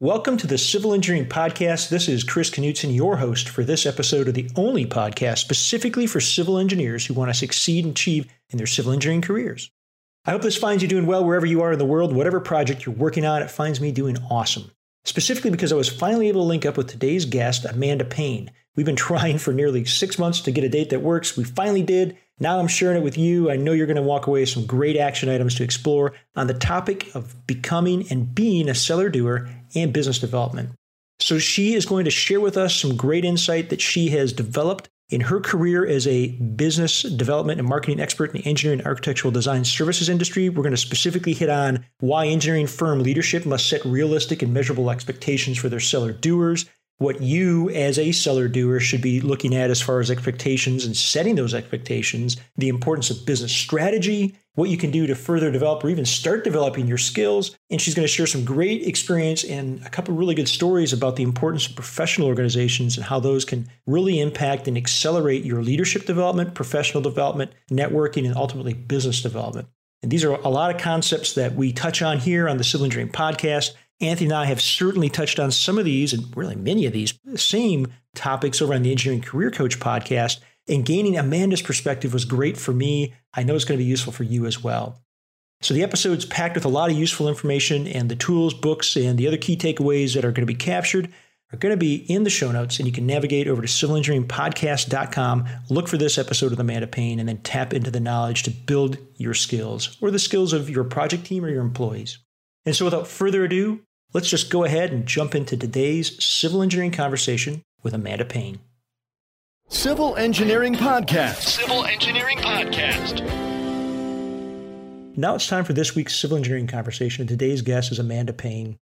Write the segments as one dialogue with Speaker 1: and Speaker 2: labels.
Speaker 1: Welcome to the Civil Engineering Podcast. This is Chris Knutson, your host for this episode of the only podcast specifically for civil engineers who want to succeed and achieve in their civil engineering careers. I hope this finds you doing well wherever you are in the world, whatever project you're working on, it finds me doing awesome. Specifically because I was finally able to link up with today's guest, Amanda Payne. We've been trying for nearly six months to get a date that works. We finally did. Now I'm sharing it with you. I know you're going to walk away with some great action items to explore on the topic of becoming and being a seller doer and business development. So she is going to share with us some great insight that she has developed in her career as a business development and marketing expert in the engineering and architectural design services industry. We're going to specifically hit on why engineering firm leadership must set realistic and measurable expectations for their seller doers, what you as a seller doer should be looking at as far as expectations and setting those expectations, the importance of business strategy, what you can do to further develop or even start developing your skills. And she's going to share some great experience and a couple really good stories about the importance of professional organizations and how those can really impact and accelerate your leadership development, professional development, networking, and ultimately business development. And these are a lot of concepts that we touch on here on the Civil Engineering Podcast. Anthony and I have certainly touched on some of these and really many of these same topics over on the Engineering Career Coach podcast. And gaining Amanda's perspective was great for me. I know it's going to be useful for you as well. So the episode's packed with a lot of useful information, and the tools, books, and the other key takeaways that are going to be captured are going to be in the show notes. And you can navigate over to civilengineeringpodcast.com, look for this episode of Amanda Payne, and then tap into the knowledge to build your skills or the skills of your project team or your employees. And so without further ado, Let's just go ahead and jump into today's civil engineering conversation with Amanda Payne.
Speaker 2: Civil Engineering Podcast.
Speaker 3: Civil Engineering Podcast.
Speaker 1: Now it's time for this week's civil engineering conversation. And today's guest is Amanda Payne.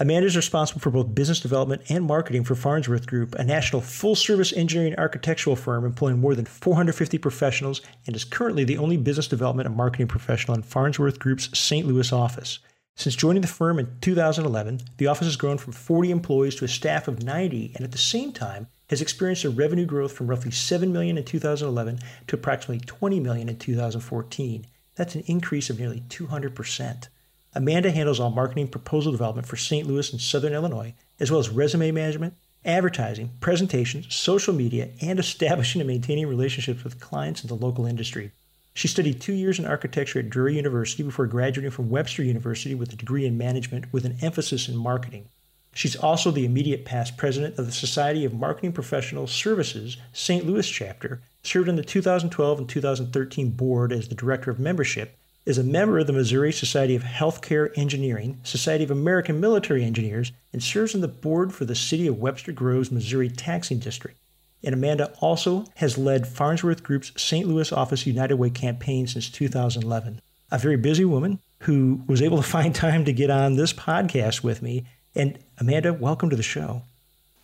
Speaker 1: Amanda is responsible for both business development and marketing for Farnsworth Group, a national full service engineering architectural firm employing more than 450 professionals and is currently the only business development and marketing professional in Farnsworth Group's St. Louis office. Since joining the firm in 2011, the office has grown from 40 employees to a staff of 90 and at the same time has experienced a revenue growth from roughly 7 million in 2011 to approximately 20 million in 2014. That's an increase of nearly 200%. Amanda handles all marketing proposal development for St. Louis and Southern Illinois, as well as resume management, advertising, presentations, social media, and establishing and maintaining relationships with clients in the local industry. She studied two years in architecture at Drury University before graduating from Webster University with a degree in management with an emphasis in marketing. She's also the immediate past president of the Society of Marketing Professional Services St. Louis chapter, served on the 2012 and 2013 board as the director of membership, is a member of the Missouri Society of Healthcare Engineering, Society of American Military Engineers, and serves on the board for the City of Webster Groves, Missouri Taxing District. And Amanda also has led Farnsworth Group's St. Louis office United Way campaign since 2011. A very busy woman who was able to find time to get on this podcast with me. And Amanda, welcome to the show.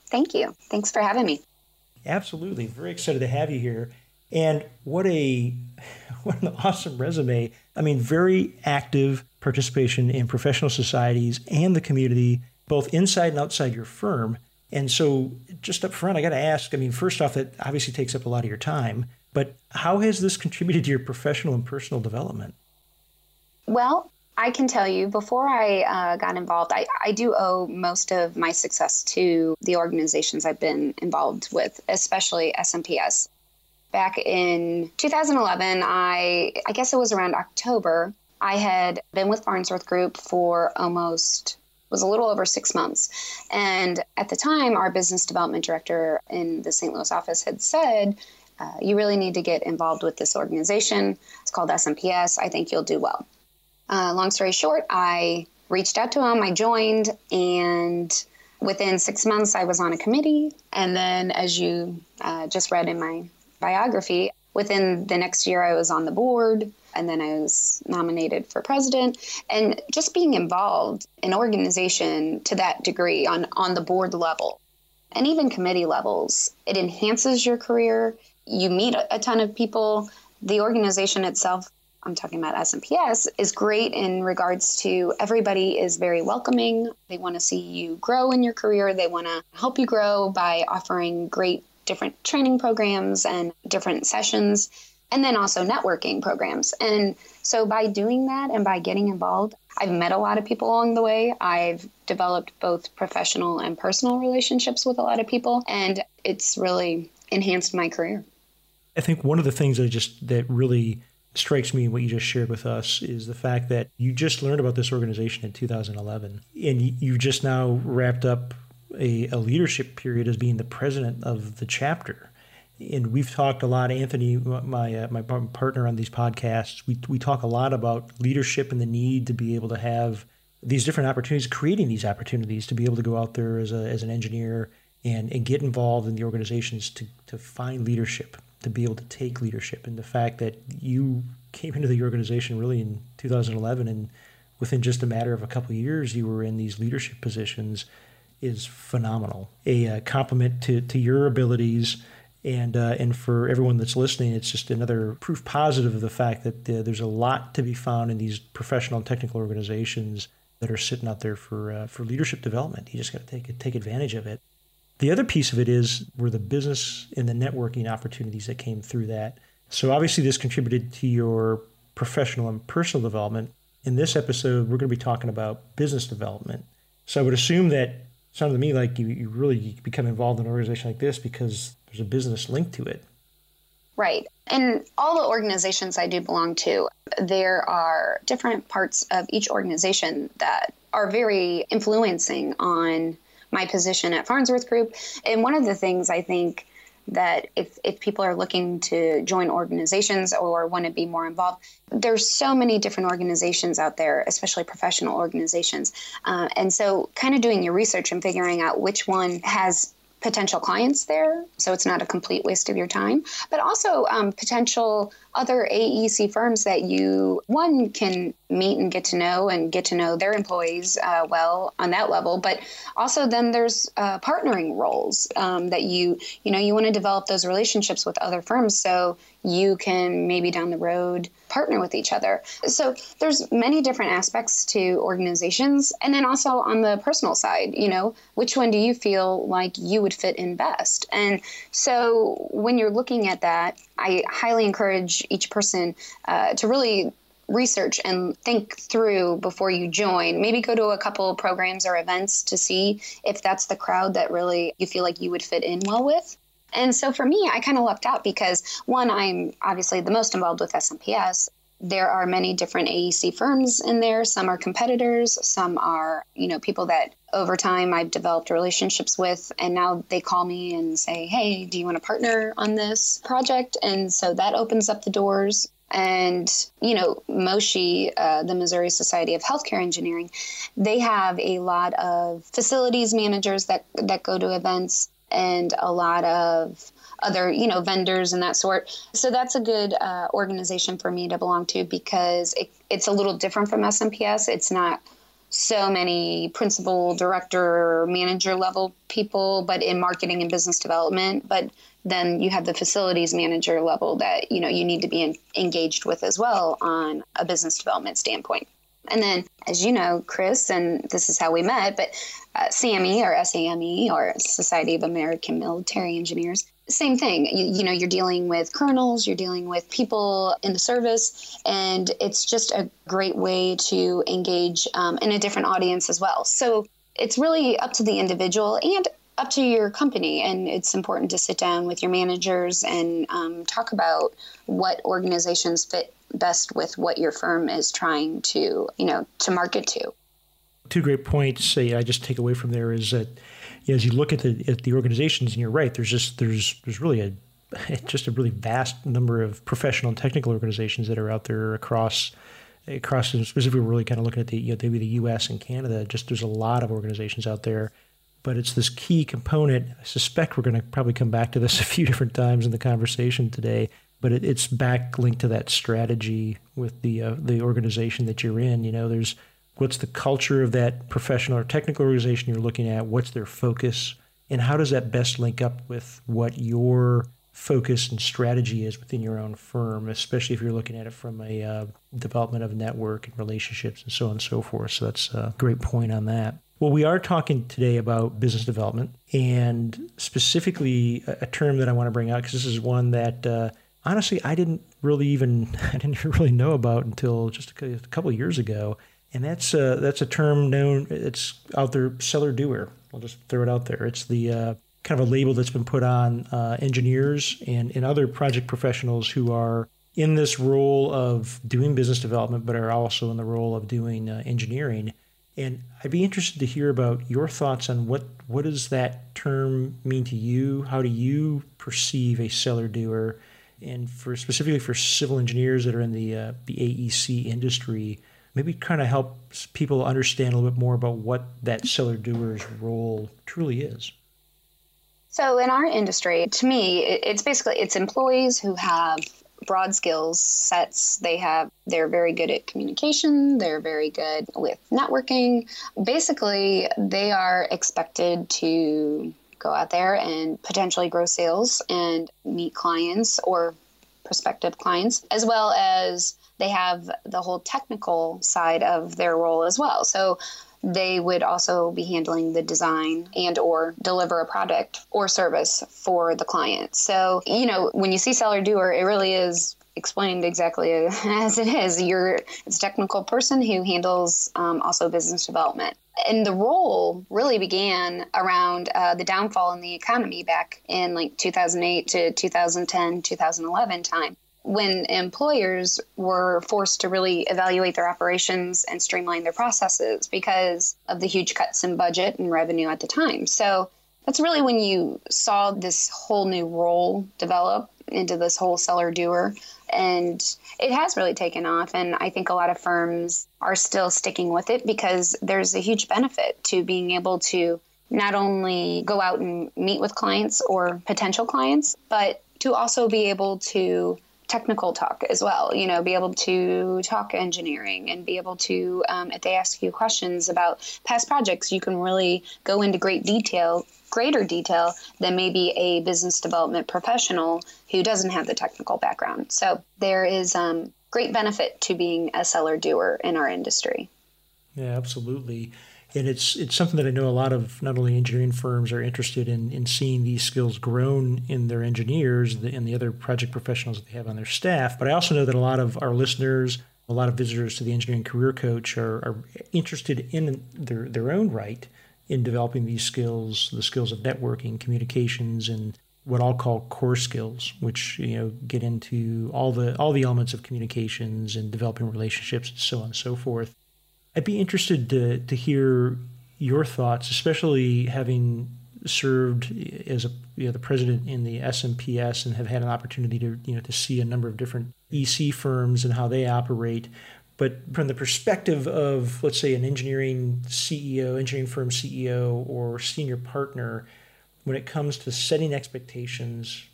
Speaker 4: Thank you. Thanks for having me.
Speaker 1: Absolutely. Very excited to have you here. And what a what an awesome resume. I mean, very active participation in professional societies and the community, both inside and outside your firm. And so, just up front, I got to ask I mean, first off, that obviously takes up a lot of your time, but how has this contributed to your professional and personal development?
Speaker 4: Well, I can tell you before I uh, got involved, I, I do owe most of my success to the organizations I've been involved with, especially SMPS. Back in 2011, I, I guess it was around October, I had been with Farnsworth Group for almost was a little over six months. And at the time, our business development director in the St. Louis office had said, uh, You really need to get involved with this organization. It's called SMPS. I think you'll do well. Uh, long story short, I reached out to him, I joined, and within six months, I was on a committee. And then, as you uh, just read in my biography, within the next year, I was on the board. And then I was nominated for president. And just being involved in organization to that degree on, on the board level and even committee levels, it enhances your career. You meet a ton of people. The organization itself, I'm talking about SMPS, is great in regards to everybody is very welcoming. They want to see you grow in your career. They want to help you grow by offering great different training programs and different sessions and then also networking programs. And so by doing that and by getting involved, I've met a lot of people along the way. I've developed both professional and personal relationships with a lot of people, and it's really enhanced my career.
Speaker 1: I think one of the things that just that really strikes me what you just shared with us is the fact that you just learned about this organization in 2011 and you just now wrapped up a, a leadership period as being the president of the chapter and we've talked a lot. Anthony, my uh, my partner on these podcasts, we we talk a lot about leadership and the need to be able to have these different opportunities, creating these opportunities to be able to go out there as a as an engineer and and get involved in the organizations to to find leadership, to be able to take leadership, and the fact that you came into the organization really in 2011 and within just a matter of a couple of years you were in these leadership positions is phenomenal. A, uh, compliment to to your abilities and uh, and for everyone that's listening, it's just another proof positive of the fact that uh, there's a lot to be found in these professional and technical organizations that are sitting out there for uh, for leadership development. You just got to take take advantage of it. The other piece of it is were the business and the networking opportunities that came through that. So obviously, this contributed to your professional and personal development. In this episode, we're going to be talking about business development. So I would assume that sounded to me like you, you really become involved in an organization like this because there's a business link to it.
Speaker 4: Right. And all the organizations I do belong to, there are different parts of each organization that are very influencing on my position at Farnsworth Group. And one of the things I think that if, if people are looking to join organizations or want to be more involved, there's so many different organizations out there, especially professional organizations. Uh, and so, kind of doing your research and figuring out which one has potential clients there, so it's not a complete waste of your time, but also um, potential other AEC firms that you, one, can meet and get to know and get to know their employees uh, well on that level, but also then there's uh, partnering roles um, that you, you know, you want to develop those relationships with other firms. So you can maybe down the road partner with each other. So there's many different aspects to organizations and then also on the personal side, you know, which one do you feel like you would fit in best? And so when you're looking at that, I highly encourage each person uh, to really research and think through before you join. Maybe go to a couple programs or events to see if that's the crowd that really you feel like you would fit in well with. And so for me, I kind of lucked out because one, I'm obviously the most involved with SMPS. There are many different AEC firms in there. Some are competitors, some are, you know, people that over time I've developed relationships with, and now they call me and say, Hey, do you want to partner on this project? And so that opens up the doors. And, you know, moshi uh, the Missouri Society of Healthcare Engineering, they have a lot of facilities managers that, that go to events and a lot of other you know vendors and that sort. So that's a good uh, organization for me to belong to because it, it's a little different from SMPS it's not so many principal director manager level people but in marketing and business development. But then you have the facilities manager level that you know you need to be in, engaged with as well on a business development standpoint and then, as you know, Chris, and this is how we met, but uh, or SAME or Society of American Military Engineers, same thing. You, you, know, you're dealing with colonels, you're dealing with people in the service, and it's just a great way to engage um, in a different audience as well. So it's really up to the individual and up to your company. And it's important to sit down with your managers and um, talk about what organizations fit best with what your firm is trying to, you know, to market to.
Speaker 1: Two great points I just take away from there is that as you look at the at the organizations, and you're right, there's just there's there's really a just a really vast number of professional and technical organizations that are out there across across specifically we're really kind of looking at the you know maybe the U.S. and Canada. Just there's a lot of organizations out there, but it's this key component. I suspect we're going to probably come back to this a few different times in the conversation today but it, it's back linked to that strategy with the uh, the organization that you're in. You know, there's what's the culture of that professional or technical organization you're looking at, what's their focus, and how does that best link up with what your focus and strategy is within your own firm, especially if you're looking at it from a uh, development of network and relationships and so on and so forth. So that's a great point on that. Well, we are talking today about business development and specifically a, term that I want to bring out because this is one that uh, honestly I didn't really even I didn't really know about until just a couple years ago, and that's uh, that's a term known it's out there seller doer. I'll just throw it out there. It's the uh, kind of a label that's been put on uh, engineers and, and other project professionals who are in this role of doing business development, but are also in the role of doing uh, engineering. And I'd be interested to hear about your thoughts on what what does that term mean to you? How do you perceive a seller doer? And for specifically for civil engineers that are in the uh, the AEC industry, maybe kind of help people understand a little bit more about what that seller doer's role truly is.
Speaker 4: So in our industry, to me, it's basically it's employees who have broad skills sets. They have they're very good at communication, they're very good with networking. Basically, they are expected to go out there and potentially grow sales and meet clients or prospective clients, as well as they have the whole technical side of their role as well. So they would also be handling the design and or deliver a product or service for the client. So, you know, when you see seller doer, it really is explained exactly as it is. You're it's a technical person who handles um, also business development. And the role really began around uh, the downfall in the economy back in like 2008 to 2010, 2011 time when employers were forced to really evaluate their operations and streamline their processes because of the huge cuts in budget and revenue at the time. So that's really when you saw this whole new role develop into this whole seller doer. And it has really taken off. And I think a lot of firms are still sticking with it because there's a huge benefit to being able to not only go out and meet with clients or potential clients, but to also be able to technical talk as well you know be able to talk engineering and be able to um, if they ask you questions about past projects you can really go into great detail greater detail than maybe a business development professional who doesn't have the technical background. So there is um, great benefit to being a seller doer in our industry.
Speaker 1: Yeah absolutely and it's it's something that I know a lot of not only engineering firms are interested in in seeing these skills grown in their engineers and the other project professionals that they have on their staff. But I also know that a lot of our listeners, a lot of visitors to the engineering career coach are, are interested in their their own right in developing these skills, the skills of networking, communications, and what I'll call core skills, which you know get into all the all the elements of communications and developing relationships and so on and so forth. I'd be interested to, to hear your thoughts, especially having served as a you know, the president in the SMPS and have had an opportunity to you know to see a number of different EC firms and how they operate. But from the perspective of let's say an engineering CEO, engineering firm CEO, or senior partner, when it comes to setting expectations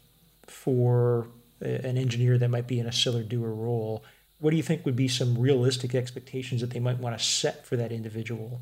Speaker 1: for an engineer that might be in a seller doer role, what do you think would be some realistic expectations that they might want to set for that individual?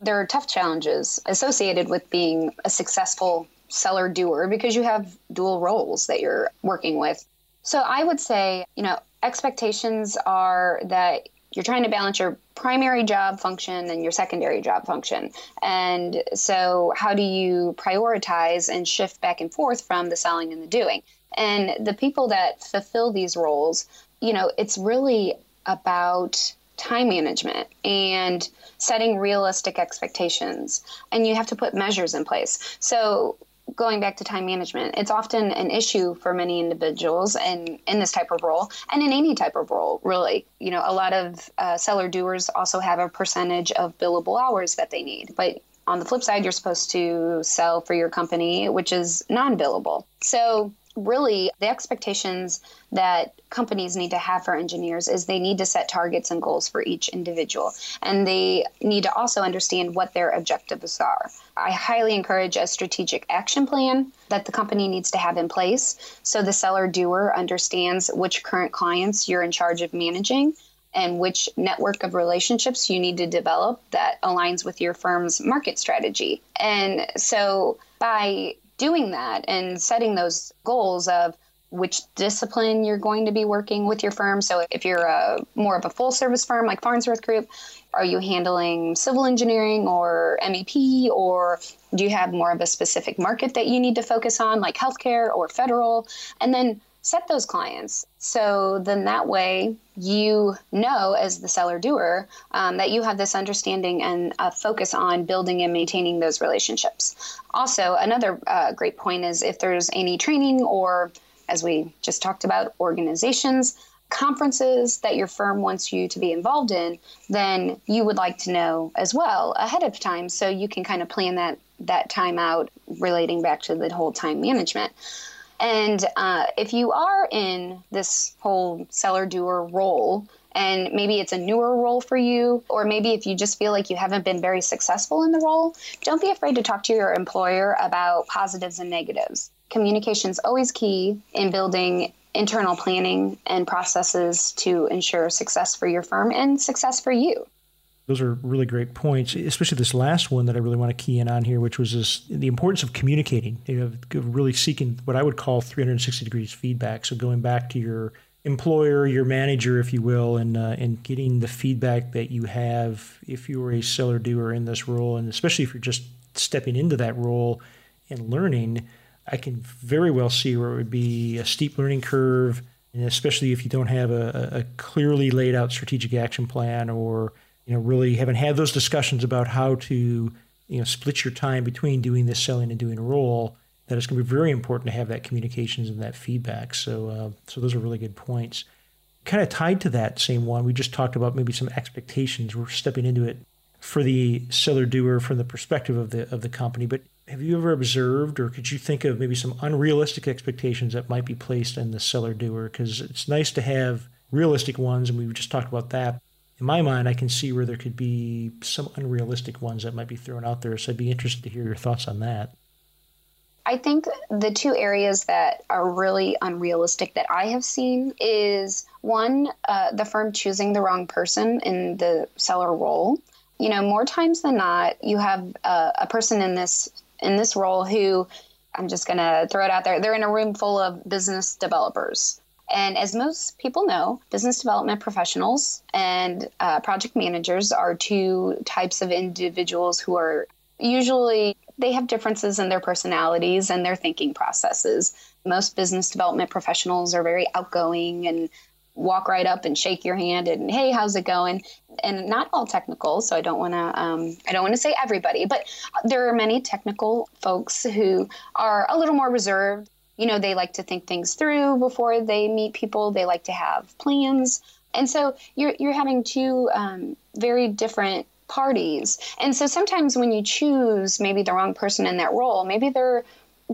Speaker 4: There are tough challenges associated with being a successful seller doer because you have dual roles that you're working with. So I would say, you know, expectations are that you're trying to balance your primary job function and your secondary job function. And so, how do you prioritize and shift back and forth from the selling and the doing? And the people that fulfill these roles you know, it's really about time management and setting realistic expectations. And you have to put measures in place. So, going back to time management, it's often an issue for many individuals and in this type of role and in any type of role, really. You know, a lot of uh, seller doers also have a percentage of billable hours that they need. But on the flip side, you're supposed to sell for your company, which is non billable. So, really the expectations that companies need to have for engineers is they need to set targets and goals for each individual and they need to also understand what their objectives are i highly encourage a strategic action plan that the company needs to have in place so the seller doer understands which current clients you're in charge of managing and which network of relationships you need to develop that aligns with your firm's market strategy. And so by doing that and setting those goals of which discipline you're going to be working with your firm. So if you're a more of a full service firm like Farnsworth Group, are you handling civil engineering or MEP or do you have more of a specific market that you need to focus on like healthcare or federal? And then set those clients. So then that way you know, as the seller doer, um, that you have this understanding and a focus on building and maintaining those relationships. Also, another uh, great point is if there's any training or, as we just talked about, organizations, conferences that your firm wants you to be involved in, then you would like to know as well ahead of time so you can kind of plan that that time out relating back to the whole time management. And uh, if you are in this whole seller doer role, and maybe it's a newer role for you, or maybe if you just feel like you haven't been very successful in the role, don't be afraid to talk to your employer about positives and negatives. Communication is always key in building internal planning and processes to ensure success for your firm and success for you.
Speaker 1: Those are really great points, especially this last one that I really want to key in on here, which was this, the importance of communicating. You know, really seeking what I would call 360 degrees feedback. So going back to your employer, your manager, if you will, and uh, and getting the feedback that you have if you are a seller doer in this role, and especially if you're just stepping into that role and learning, I can very well see where it would be a steep learning curve, and especially if you don't have a, a clearly laid out strategic action plan or you know, really haven't had those discussions about how to, you know, split your time between doing this selling and doing a role, that it's going to be very important to have that communications and that feedback. So, uh, so those are really good points. Kind of tied to that same one, we just talked about maybe some expectations. We're stepping into it for the seller doer from the perspective of the of the company. But have you ever observed, or could you think of maybe some unrealistic expectations that might be placed in the seller doer? Because it's nice to have realistic ones, and we just talked about that in my mind, I can see where there could be some unrealistic ones that might be thrown out there. So I'd be interested to hear your thoughts on that.
Speaker 4: I think the two areas that are really unrealistic that I have seen is one, uh, the firm choosing the wrong person in the seller role. You know, more times than not, you have uh, a person in this in this role who I'm just going to throw it out there. They're in a room full of business developers and as most people know, business development professionals and uh, project managers are two types of individuals who are usually they have differences in their personalities and their thinking processes. Most business development professionals are very outgoing and walk right up and shake your hand and hey how's it going and not all technical so i don't want to um, i don't want to say everybody but there are many technical folks who are a little more reserved you know, they like to think things through before they meet people. They like to have plans. And so you're, you're having two um, very different parties. And so sometimes when you choose maybe the wrong person in that role, maybe they're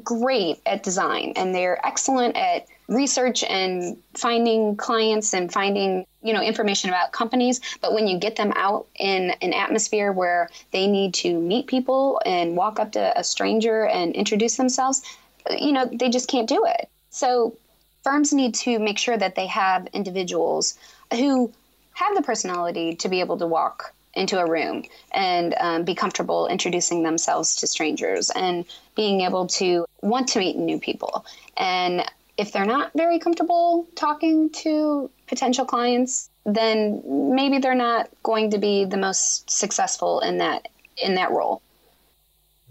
Speaker 4: great at design and they're excellent at research and finding clients and finding you know information about companies but when you get them out in an atmosphere where they need to meet people and walk up to a stranger and introduce themselves you know, they just can't do it. So firms need to make sure that they have individuals who have the personality to be able to walk into a room and um, be comfortable introducing themselves to strangers and being able to want to meet new people. And if they're not very comfortable talking to potential clients, then maybe they're not going to be the most successful in that in that role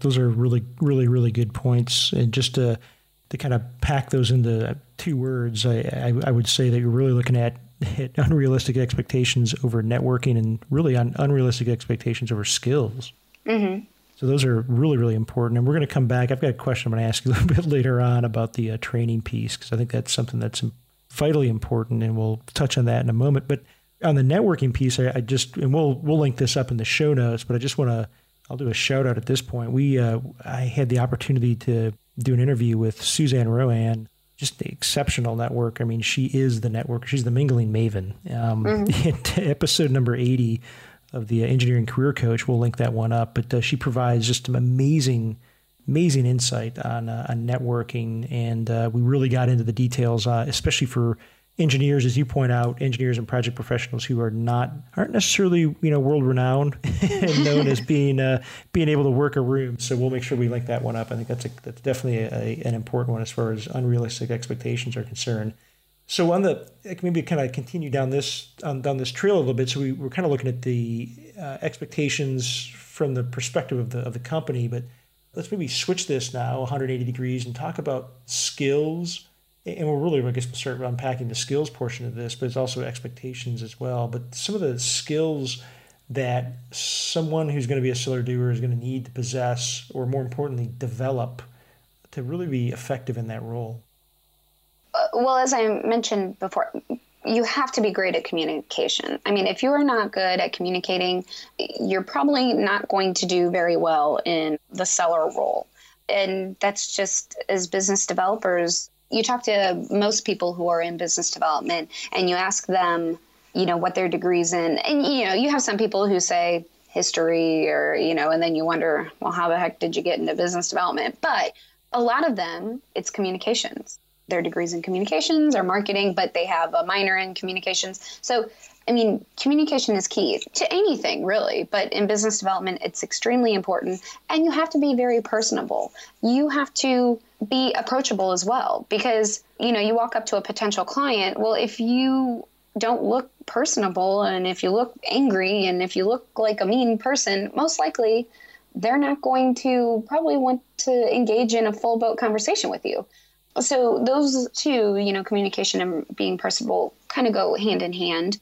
Speaker 1: those are really, really, really good points. And just to to kind of pack those into two words, I, I, I would say that you're really looking at, at unrealistic expectations over networking and really un, unrealistic expectations over skills. Mm-hmm. So those are really, really important. And we're going to come back. I've got a question I'm going to ask you a little bit later on about the uh, training piece because I think that's something that's vitally important, and we'll touch on that in a moment. But on the networking piece, I, I just and we'll we'll link this up in the show notes. But I just want to I'll do a shout out at this point. We uh, I had the opportunity to do an interview with Suzanne RoAne just the exceptional network. I mean, she is the network. She's the mingling maven. Um, mm-hmm. episode number 80 of the engineering career coach, we'll link that one up. But uh, she provides just an amazing, amazing insight on, uh, on networking. And uh, we really got into the details, uh, especially for engineers, as you point out, engineers and project professionals who are not aren't necessarily you know world renowned and known as being uh, being able to work a room. So we'll make sure we link that one up. I think that's a, that's definitely a, an important one as far as unrealistic expectations are concerned. So on the maybe kind of continue down this um, down this trail a little bit. So we, we're kind of looking at the uh, expectations from the perspective of the of the company, but let's maybe switch this now 180 degrees and talk about skills and we're really, I guess, we'll start unpacking the skills portion of this, but it's also expectations as well. But some of the skills that someone who's going to be a seller doer is going to need to possess, or more importantly, develop to really be effective in that role.
Speaker 4: Uh, well, as I mentioned before, you have to be great at communication. I mean, if you are not good at communicating, you're probably not going to do very well in the seller role. And that's just as business developers, you talk to most people who are in business development and you ask them, you know, what their degrees in, and you know, you have some people who say history or you know, and then you wonder, well, how the heck did you get into business development? But a lot of them, it's communications. Their degrees in communications or marketing, but they have a minor in communications. So I mean, communication is key to anything, really, but in business development, it's extremely important. And you have to be very personable. You have to be approachable as well because, you know, you walk up to a potential client. Well, if you don't look personable and if you look angry and if you look like a mean person, most likely they're not going to probably want to engage in a full boat conversation with you. So those two, you know, communication and being personable kind of go hand in hand.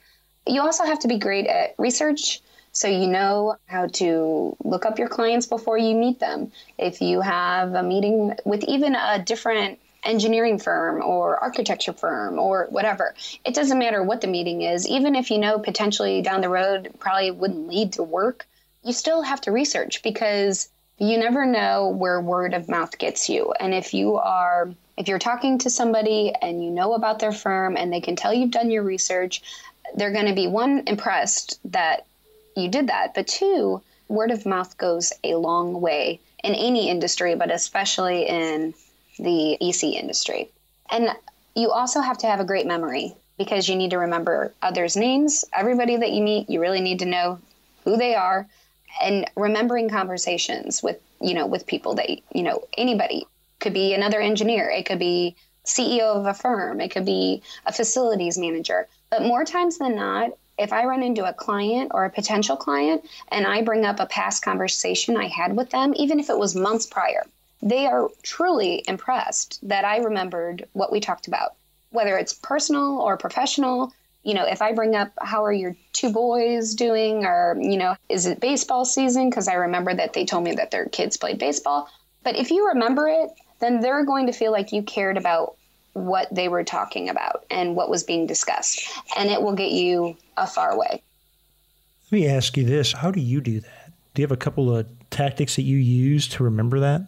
Speaker 4: You also have to be great at research. So you know how to look up your clients before you meet them. If you have a meeting with even a different engineering firm or architecture firm or whatever, it doesn't matter what the meeting is. Even if you know potentially down the road probably wouldn't lead to work, you still have to research because you never know where word of mouth gets you. And if you are if you're talking to somebody and you know about their firm and they can tell you've done your research, they're going to be one impressed that you did that, but two, word of mouth goes a long way in any industry, but especially in the EC industry. And you also have to have a great memory because you need to remember others' names. Everybody that you meet, you really need to know who they are and remembering conversations with, you know, with people that, you know, anybody could be another engineer. It could be CEO of a firm. It could be a facilities manager. But more times than not, if I run into a client or a potential client and I bring up a past conversation I had with them, even if it was months prior, they are truly impressed that I remembered what we talked about, whether it's personal or professional. You know, if I bring up how are your two boys doing, or, you know, is it baseball season? Because I remember that they told me that their kids played baseball. But if you remember it, then they're going to feel like you cared about what they were talking about and what was being discussed. And it will get you a far way.
Speaker 1: Let me ask you this How do you do that? Do you have a couple of tactics that you use to remember that?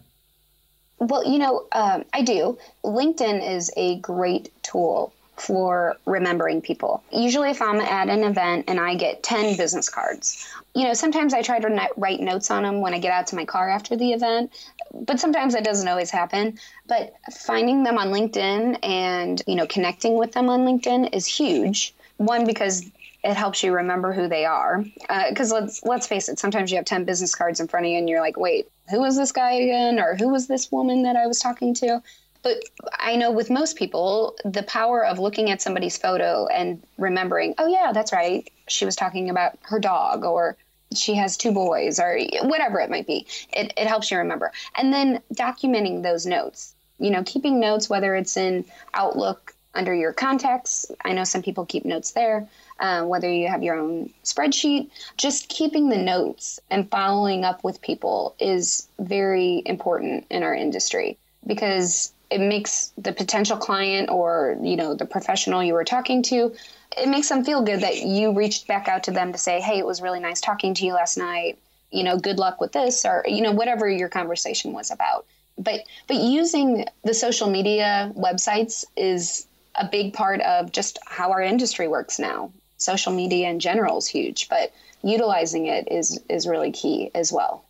Speaker 4: Well, you know, um, I do. LinkedIn is a great tool for remembering people. Usually, if I'm at an event and I get 10 business cards, you know, sometimes I try to write notes on them when I get out to my car after the event, but sometimes that doesn't always happen. But finding them on LinkedIn and, you know, connecting with them on LinkedIn is huge. One, because it helps you remember who they are. Because uh, let's let's face it, sometimes you have ten business cards in front of you, and you're like, wait, who was this guy again, or who was this woman that I was talking to? But I know with most people, the power of looking at somebody's photo and remembering, oh, yeah, that's right. She was talking about her dog or she has two boys or whatever it might be. It, it helps you remember. And then documenting those notes, you know, keeping notes, whether it's in Outlook under your contacts. I know some people keep notes there. Uh, whether you have your own spreadsheet, just keeping the notes and following up with people is very important in our industry because it makes the potential client or you know the professional you were talking to it makes them feel good that you reached back out to them to say hey it was really nice talking to you last night you know good luck with this or you know whatever your conversation was about but but using the social media websites is a big part of just how our industry works now. Social media in general is huge, but utilizing it is is really key as well.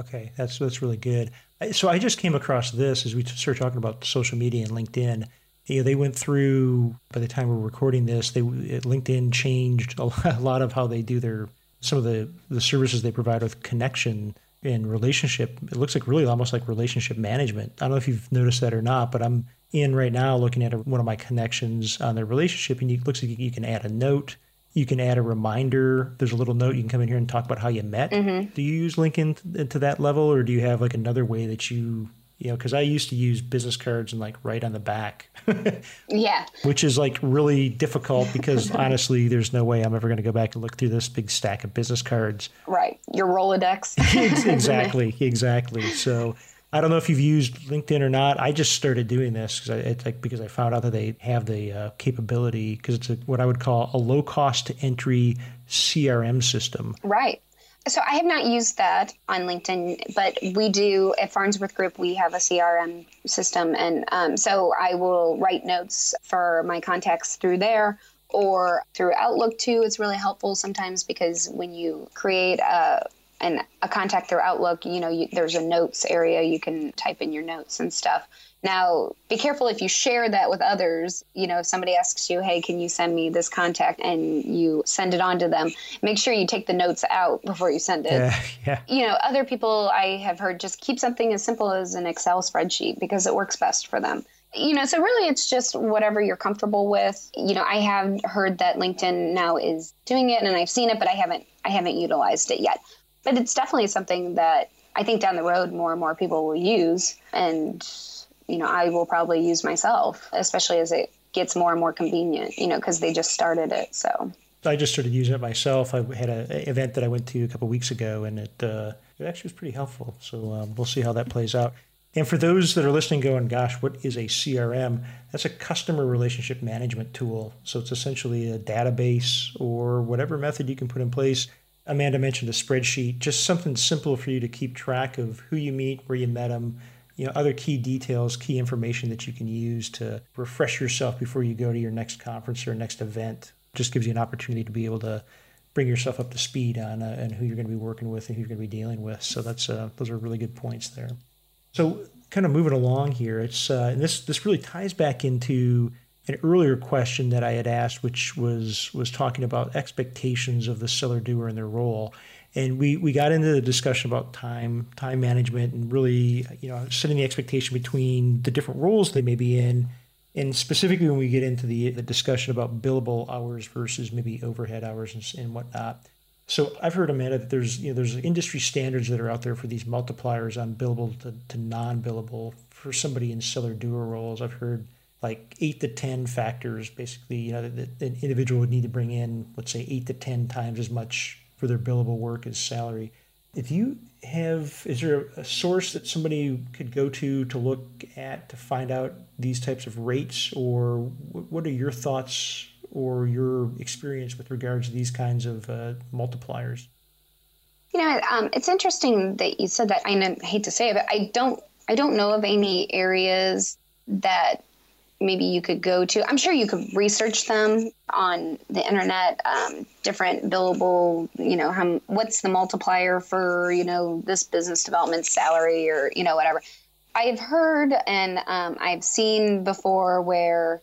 Speaker 1: Okay, that's that's really good. So I just came across this as we started talking about social media and LinkedIn. You know, they went through by the time we're recording this, they LinkedIn changed a lot of how they do their some of the the services they provide with connection and relationship. It looks like really almost like relationship management. I don't know if you've noticed that or not, but I'm in right now looking at one of my connections on their relationship, and it looks like you can add a note you can add a reminder. There's a little note you can come in here and talk about how you met. Mm-hmm. Do you use LinkedIn to that level, or do you have like another way that you, you know, because I used to use business cards and like write on the back.
Speaker 4: yeah.
Speaker 1: Which is like really difficult because honestly, there's no way I'm ever going to go back and look through this big stack of business cards.
Speaker 4: Right. Your Rolodex.
Speaker 1: exactly. Exactly. So I don't know if you've used LinkedIn or not. I just started doing this because I, like, because I found out that they have the uh, capability because it's a, what I would call a low cost to entry CRM system.
Speaker 4: Right. So I have not used that on LinkedIn, but we do at Farnsworth Group. We have a CRM system, and um, so I will write notes for my contacts through there or through Outlook too. It's really helpful sometimes because when you create a and a contact through Outlook, you know, you, there's a notes area you can type in your notes and stuff. Now, be careful if you share that with others. You know, if somebody asks you, hey, can you send me this contact and you send it on to them, make sure you take the notes out before you send it.
Speaker 1: Yeah, yeah.
Speaker 4: You know, other people I have heard just keep something as simple as an Excel spreadsheet because it works best for them. You know, so really it's just whatever you're comfortable with. You know, I have heard that LinkedIn now is doing it and I've seen it, but I haven't I haven't utilized it yet but it's definitely something that I think down the road more and more people will use, and you know I will probably use myself, especially as it gets more and more convenient. You know, because they just started it, so.
Speaker 1: I just started using it myself. I had an event that I went to a couple weeks ago, and it uh, it actually was pretty helpful. So um, we'll see how that plays out. And for those that are listening, going, "Gosh, what is a CRM?" That's a customer relationship management tool. So it's essentially a database or whatever method you can put in place Amanda mentioned a spreadsheet, just something simple for you to keep track of who you meet, where you met them, you know, other key details, key information that you can use to refresh yourself before you go to your next conference or next event. Just gives you an opportunity to be able to bring yourself up to speed on uh, and who you're going to be working with and who you're going to be dealing with. So that's uh, those are really good points there. So kind of moving along here, it's uh, and this this really ties back into an earlier question that I had asked, which was was talking about expectations of the seller doer in their role. And we, we got into the discussion about time, time management, and really, you know, setting the expectation between the different roles they may be in, and specifically when we get into the, the discussion about billable hours versus maybe overhead hours and, and whatnot. So I've heard Amanda that there's you know there's industry standards that are out there for these multipliers on billable to, to non-billable for somebody in seller doer roles. I've heard like eight to 10 factors, basically, you know, that, an individual would need to bring in, let's say, eight to 10 times as much for their billable work as salary. If you have, is there a source that somebody could go to to look at to find out these types of rates, or what are your thoughts or your experience with regards to these kinds of uh, multipliers?
Speaker 4: You know, um, it's interesting that you said that. I hate to say it, but I don't, I don't know of any areas that maybe you could go to. I'm sure you could research them on the internet, um, different billable, you know, how, what's the multiplier for, you know, this business development salary or, you know, whatever. I've heard and um, I've seen before where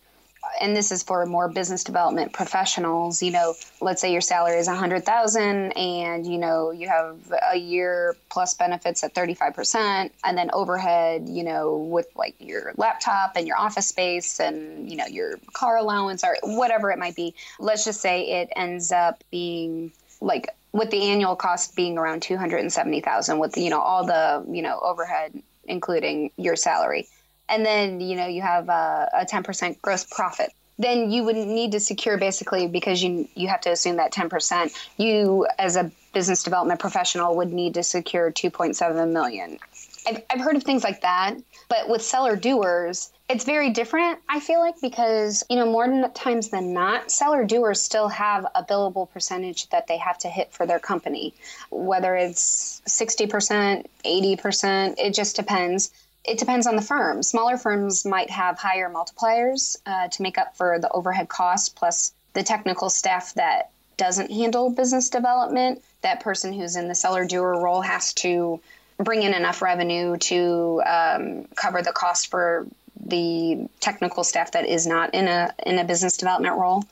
Speaker 4: and this is for more business development professionals you know let's say your salary is 100000 and you know you have a year plus benefits at 35% and then overhead you know with like your laptop and your office space and you know your car allowance or whatever it might be let's just say it ends up being like with the annual cost being around 270000 with you know all the you know overhead including your salary and then you know you have uh, a, a 10% gross profit then you would need to secure basically because you you have to assume that 10% you as a business development professional would need to secure 2.7 million I've, I've heard of things like that. But with seller doers, it's very different, I feel like, because, you know, more than, times than not, seller doers still have a billable percentage that they have to hit for their company, whether it's 60%, 80%, it just depends. It depends on the firm. Smaller firms might have higher multipliers uh, to make up for the overhead costs, plus the technical staff that doesn't handle business development. That person who's in the seller doer role has to bring in enough revenue to um, cover the cost for the technical staff that is not in a in a business development role.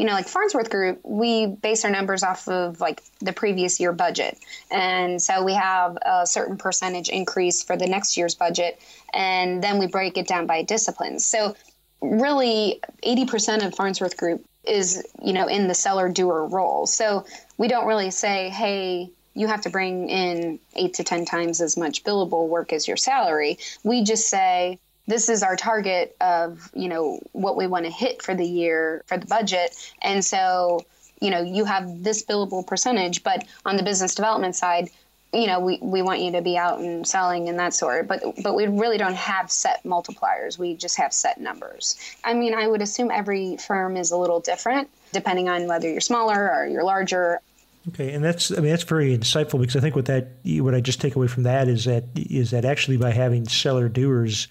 Speaker 4: You know, like Farnsworth Group, we base our numbers off of like the previous year budget, and so we have a certain percentage increase for the next year's budget, and then we break it down by disciplines. So, really, eighty percent of Farnsworth Group is you know in the seller doer role. So we don't really say, hey, you have to bring in eight to 10 times as much billable work as your salary. We just say, this is our target of, you know, what we want to hit for the year for the budget. And so, you know, you have this billable percentage, but on the business development side, you know, we, we want you to be out and selling and that sort. But but we really don't have set multipliers. We just have set numbers. I mean, I would assume every firm is a little different depending on whether you're smaller or you're larger.
Speaker 1: Okay, and that's I mean that's very insightful because I think what that what I just take away from that is that is that actually by having seller doers,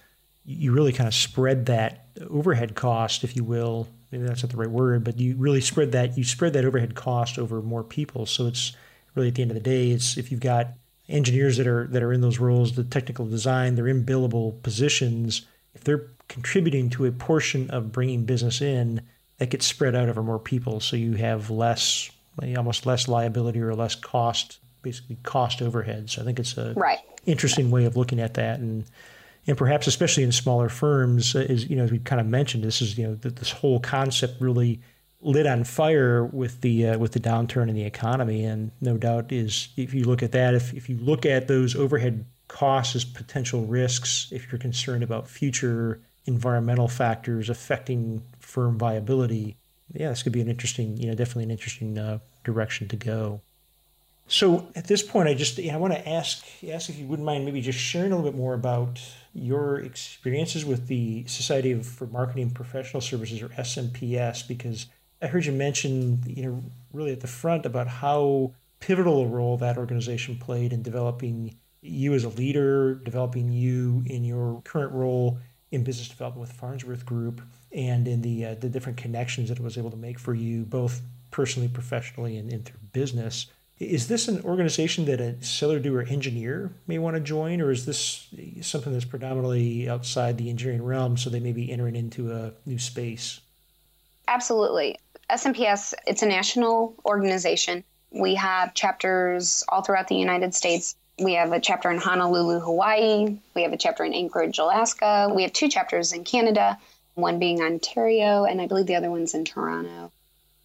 Speaker 1: you really kind of spread that overhead cost, if you will. Maybe that's not the right word, but you really spread that you spread that overhead cost over more people. So it's really at the end of the day, it's if you've got engineers that are that are in those roles, the technical design, they're in billable positions. If they're contributing to a portion of bringing business in, that gets spread out over more people, so you have less almost less liability or less cost, basically cost overhead. So I think it's a
Speaker 4: right.
Speaker 1: interesting way of looking at that, and and perhaps especially in smaller firms, uh, is you know as we kind of mentioned, this is you know this whole concept really lit on fire with the uh, with the downturn in the economy, and no doubt is if you look at that, if if you look at those overhead costs as potential risks, if you're concerned about future environmental factors affecting firm viability, yeah, this could be an interesting, you know, definitely an interesting uh, direction to go. So at this point, I just I want to ask ask if you wouldn't mind maybe just sharing a little bit more about your experiences with the Society for Marketing Professional Services or SMPS because I heard you mention you know really at the front about how pivotal a role that organization played in developing you as a leader, developing you in your current role in business development with Farnsworth Group, and in the uh, the different connections that it was able to make for you both personally, professionally, and, in through business. Is this an organization that a seller doer engineer may want to join, or is this something that's predominantly outside the engineering realm, so they may be entering into a new space?
Speaker 4: Absolutely. SMPS, it's a national organization. We have chapters all throughout the United States. We have a chapter in Honolulu, Hawaii. We have a chapter in Anchorage, Alaska. We have two chapters in Canada, one being Ontario, and I believe the other one's in Toronto.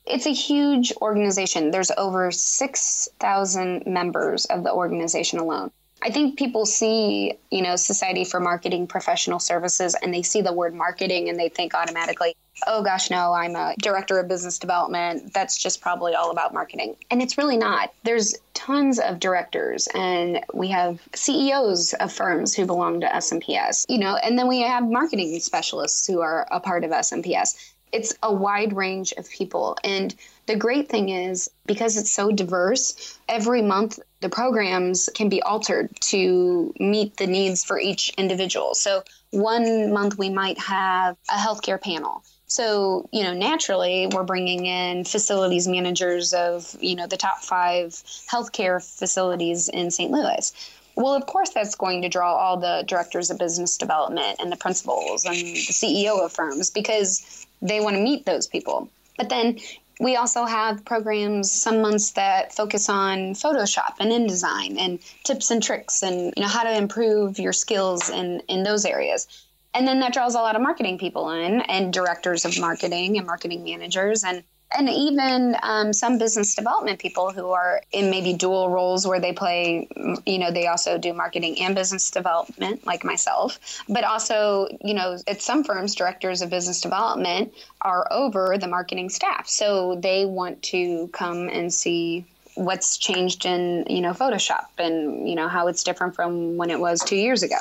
Speaker 4: It's a huge organization. There's over 6,000 members of the organization alone. I think people see, you know, Society for Marketing Professional Services and they see the word marketing and they think automatically, oh gosh, no, I'm a director of business development. That's just probably all about marketing. And it's really not. There's tons of directors and we have CEOs of firms who belong to SMPS, you know, and then we have marketing specialists who are a part of SMPS it's a wide range of people. And the great thing is, because it's so diverse, every month the programs can be altered to meet the needs for each individual. So one month we might have a healthcare panel. So, you know, naturally, we're bringing in facilities managers of, you know, the top five healthcare facilities in St. Louis. Well, of course, that's going to draw all the directors of business development and the principals and the CEO of firms because they want to meet those people. But then we also have programs some months that focus on Photoshop and InDesign and tips and tricks and you know how to improve your skills in in those areas. And then that draws a lot of marketing people in and directors of marketing and marketing managers and and even um, some business development people who are in maybe dual roles where they play you know they also do marketing and business development like myself but also you know at some firms directors of business development are over the marketing staff so they want to come and see what's changed in you know Photoshop and you know how it's different from when it was two years ago.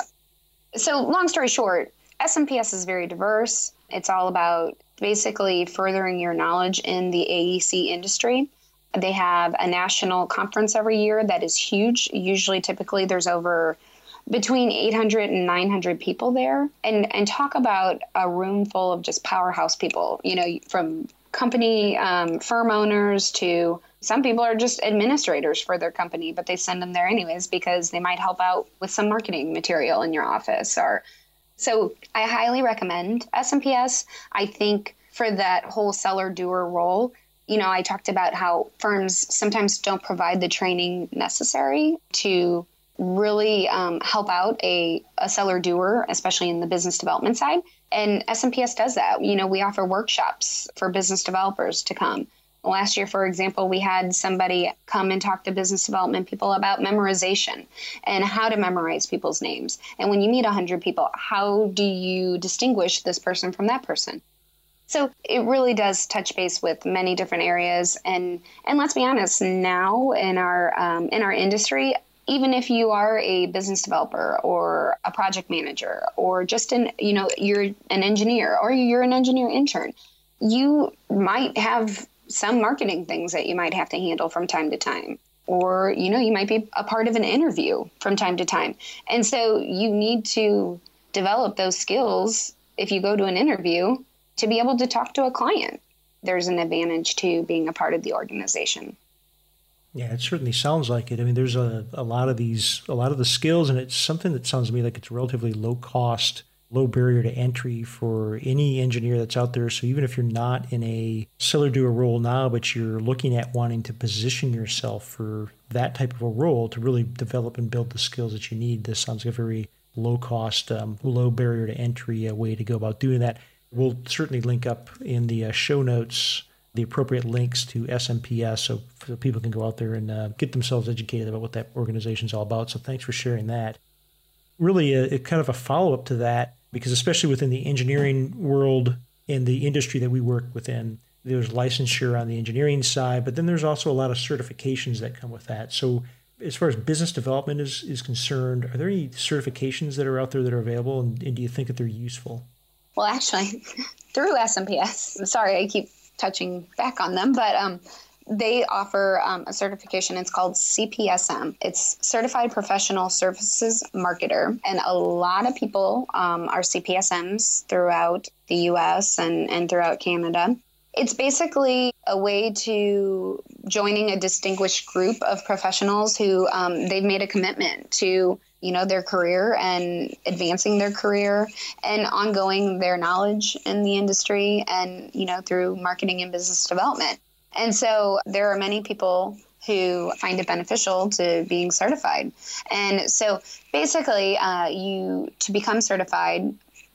Speaker 4: So long story short, SMPS is very diverse. It's all about basically furthering your knowledge in the AEC industry. They have a national conference every year that is huge. Usually, typically, there's over between 800 and 900 people there and and talk about a room full of just powerhouse people you know from company um, firm owners to some people are just administrators for their company but they send them there anyways because they might help out with some marketing material in your office or so i highly recommend smps i think for that whole seller doer role you know i talked about how firms sometimes don't provide the training necessary to really um, help out a, a seller doer, especially in the business development side. And SMPS does that. You know, we offer workshops for business developers to come. Last year, for example, we had somebody come and talk to business development people about memorization and how to memorize people's names. And when you meet 100 people, how do you distinguish this person from that person? So it really does touch base with many different areas, and and let's be honest. Now in our um, in our industry, even if you are a business developer or a project manager or just an you know you're an engineer or you're an engineer intern you might have some marketing things that you might have to handle from time to time. Or you know you might be a part of an interview from time to time. And so you need to develop those skills if you go to an interview to be able to talk to a client. There's an advantage to being a part of the organization.
Speaker 1: Yeah, it certainly sounds like it. I mean, there's a, a lot of these, a lot of the skills, and it's something that sounds to me like it's relatively low cost, low barrier to entry for any engineer that's out there. So even if you're not in a seller doer role now, but you're looking at wanting to position yourself for that type of a role to really develop and build the skills that you need, this sounds like a very low cost, um, low barrier to entry uh, way to go about doing that. We'll certainly link up in the uh, show notes the appropriate links to SMPS so, so people can go out there and uh, get themselves educated about what that organization is all about. So thanks for sharing that. Really, a, a kind of a follow up to that, because especially within the engineering world in the industry that we work within, there's licensure on the engineering side, but then there's also a lot of certifications that come with that. So as far as business development is, is concerned, are there any certifications that are out there that are available, and, and do you think that they're useful?
Speaker 4: Well, actually, through SMPS, sorry, I keep touching back on them, but um, they offer um, a certification. It's called CPSM. It's Certified Professional Services Marketer. And a lot of people um, are CPSMs throughout the US and, and throughout Canada. It's basically a way to joining a distinguished group of professionals who um, they've made a commitment to you know their career and advancing their career and ongoing their knowledge in the industry and you know through marketing and business development and so there are many people who find it beneficial to being certified. And so basically uh, you to become certified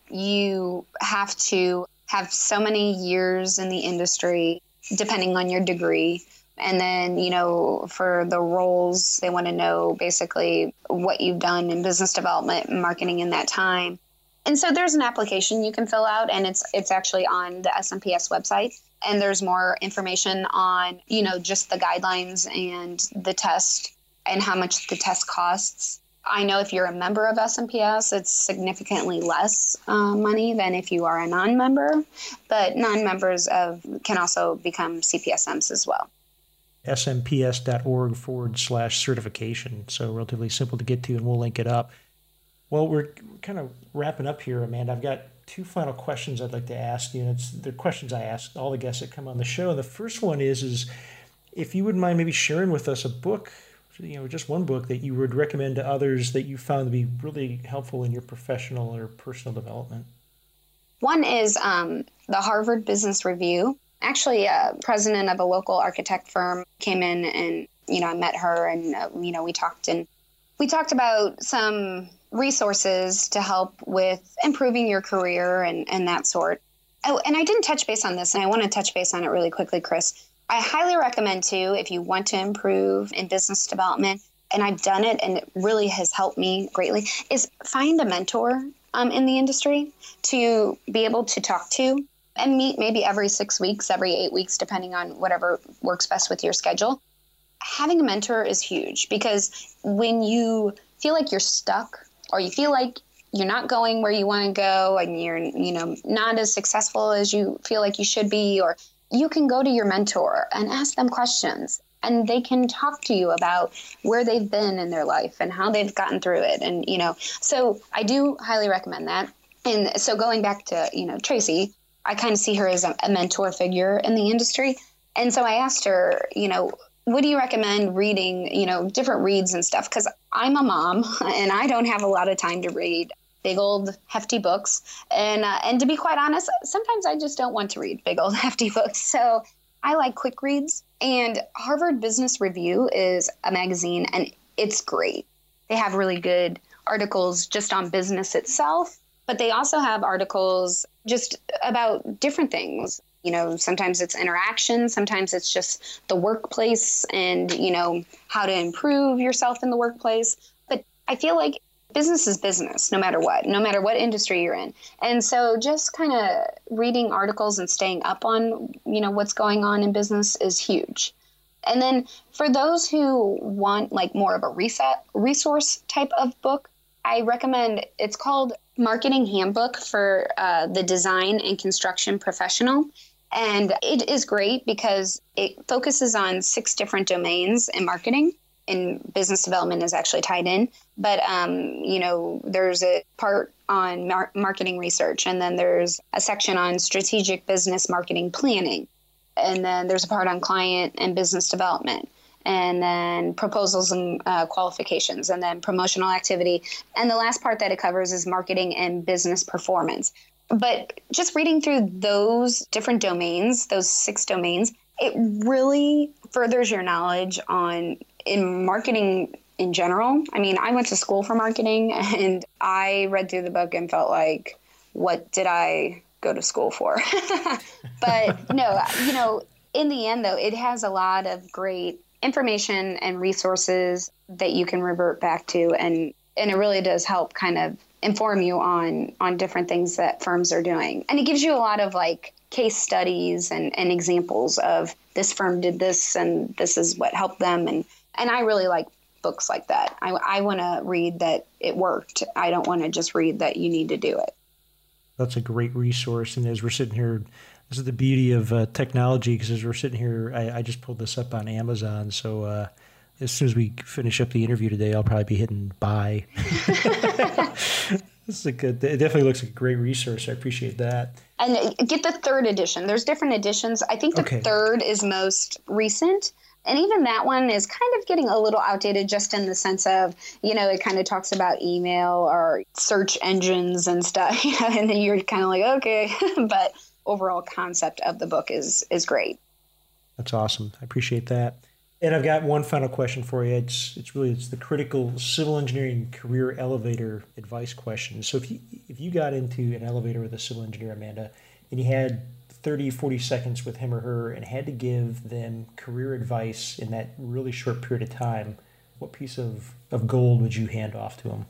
Speaker 4: you have to have so many years in the industry depending on your degree. And then, you know, for the roles, they want to know basically what you've done in business development and marketing in that time. And so there's an application you can fill out and it's it's actually on the SMPS website and there's more information on, you know, just the guidelines and the test and how much the test costs. I know if you're a member of SMPS, it's significantly less uh, money than if you are a non-member, but non-members of can also become CPSMs as well
Speaker 1: smps.org forward slash certification. So relatively simple to get to, and we'll link it up. Well, we're kind of wrapping up here, Amanda. I've got two final questions I'd like to ask you, and it's the questions I ask all the guests that come on the show. And the first one is, is if you wouldn't mind maybe sharing with us a book, you know, just one book that you would recommend to others that you found to be really helpful in your professional or personal development.
Speaker 4: One is um, the Harvard Business Review actually a president of a local architect firm came in and you know I met her and uh, you know we talked and we talked about some resources to help with improving your career and and that sort. Oh, and I didn't touch base on this and I want to touch base on it really quickly, Chris. I highly recommend too if you want to improve in business development and I've done it and it really has helped me greatly is find a mentor um, in the industry to be able to talk to and meet maybe every six weeks, every eight weeks, depending on whatever works best with your schedule. having a mentor is huge because when you feel like you're stuck or you feel like you're not going where you want to go and you're you know not as successful as you feel like you should be or you can go to your mentor and ask them questions and they can talk to you about where they've been in their life and how they've gotten through it and you know so i do highly recommend that. And so going back to you know tracy i kind of see her as a, a mentor figure in the industry. And so i asked her you know what do you recommend reading you know different reads and stuff? Because i'm a mom and i don't have a lot of time to read big old hefty books. And uh, and to be quite honest sometimes i just don't want to read big old hefty books. So i like quick reads and harvard business review is a magazine and it's great. They have really good articles just on business itself but they also have articles just about different things you know sometimes it's interaction sometimes it's just the workplace and you know how to improve yourself in the workplace. But i feel like business is business no matter what no matter what industry you're in. And so just kind of reading articles and staying up on you know what's going on in business is huge. And then for those who want like more of a reset resource type of book i recommend it's called marketing handbook for uh, the design and construction professional and it is great because it focuses on six different domains in marketing and business development is actually tied in. But um, you know, there's a part on mar- marketing research, and then there's a section on strategic business marketing planning, and then there's a part on client and business development. And then proposals and uh, qualifications, and then promotional activity. And the last part that it covers is marketing and business performance. But just reading through those different domains, those six domains, it really furthers your knowledge on in marketing in general. I mean, I went to school for marketing and I read through the book and felt like, what did I go to school for? but no, you know, in the end, though, it has a lot of great information and resources that you can revert back to and and it really does help kind of inform you on on different things that firms are doing and it gives you a lot of like case studies and, and examples of this firm did this and this is what helped them and and I really like books like that. I, I want to read that it worked. I don't want to just read that you need to do it.
Speaker 1: That's a great resource. And as we're sitting here, this is the beauty of uh, technology because as we're sitting here, I, I, just pulled this up on Amazon. So uh, as soon as we finish up the interview today, I'll probably be hitting buy. this is a good, it definitely looks like a great resource. I appreciate that.
Speaker 4: And uh, get the third edition. There's different editions. I think the okay. third is most recent. And even that one is kind of getting a little outdated just in the sense of, you know, it kind of talks about email or search engines and stuff. You know, and then you're kind of like, okay. but overall concept of the book is is great.
Speaker 1: That's awesome. I appreciate that. And I've got one final question for you. It's it's really it's the critical civil engineering career elevator advice question. So if you if you got into an elevator with a civil engineer, Amanda, and you had 30, 40 seconds with him or her and had to give them career advice in that really short period of time, what piece of, of gold would you hand off to them?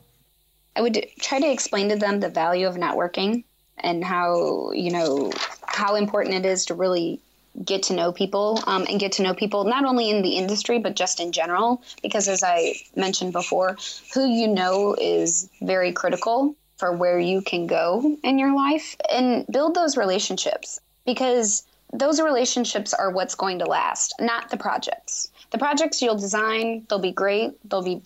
Speaker 4: I would try to explain to them the value of networking and how, you know, how important it is to really get to know people um, and get to know people not only in the industry but just in general because as i mentioned before who you know is very critical for where you can go in your life and build those relationships because those relationships are what's going to last, not the projects. The projects you'll design, they'll be great, they'll be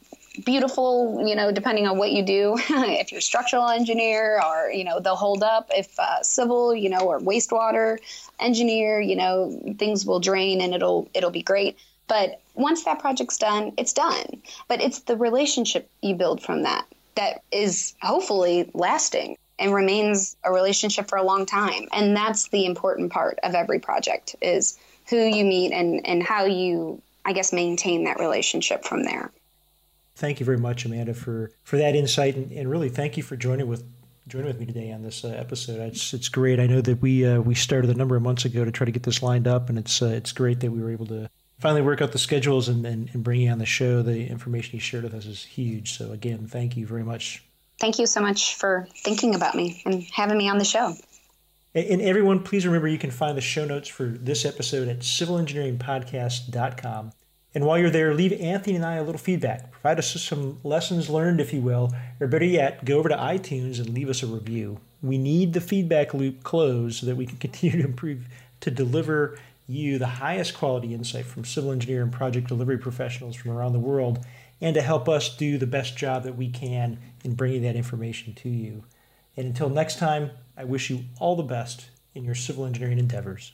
Speaker 4: beautiful, you know, depending on what you do. if you're structural engineer or, you know, they'll hold up. If uh, civil, you know, or wastewater engineer, you know, things will drain and it'll it'll be great. But once that project's done, it's done. But it's the relationship you build from that that is hopefully lasting and remains a relationship for a long time. And that's the important part of every project is who you meet and, and how you, I guess, maintain that relationship from there.
Speaker 1: Thank you very much, Amanda, for, for that insight. And, and really, thank you for joining with joining with me today on this uh, episode. It's it's great. I know that we uh, we started a number of months ago to try to get this lined up, and it's uh, it's great that we were able to finally work out the schedules and, and, and bringing on the show. The information you shared with us is huge. So again, thank you very much
Speaker 4: thank you so much for thinking about me and having me on the show.
Speaker 1: And everyone, please remember you can find the show notes for this episode at civilengineeringpodcast.com. And while you're there, leave Anthony and I a little feedback. Provide us some lessons learned, if you will, or better yet, go over to iTunes and leave us a review. We need the feedback loop closed so that we can continue to improve to deliver you the highest quality insight from civil engineer and project delivery professionals from around the world and to help us do the best job that we can in bringing that information to you. And until next time, I wish you all the best in your civil engineering endeavors.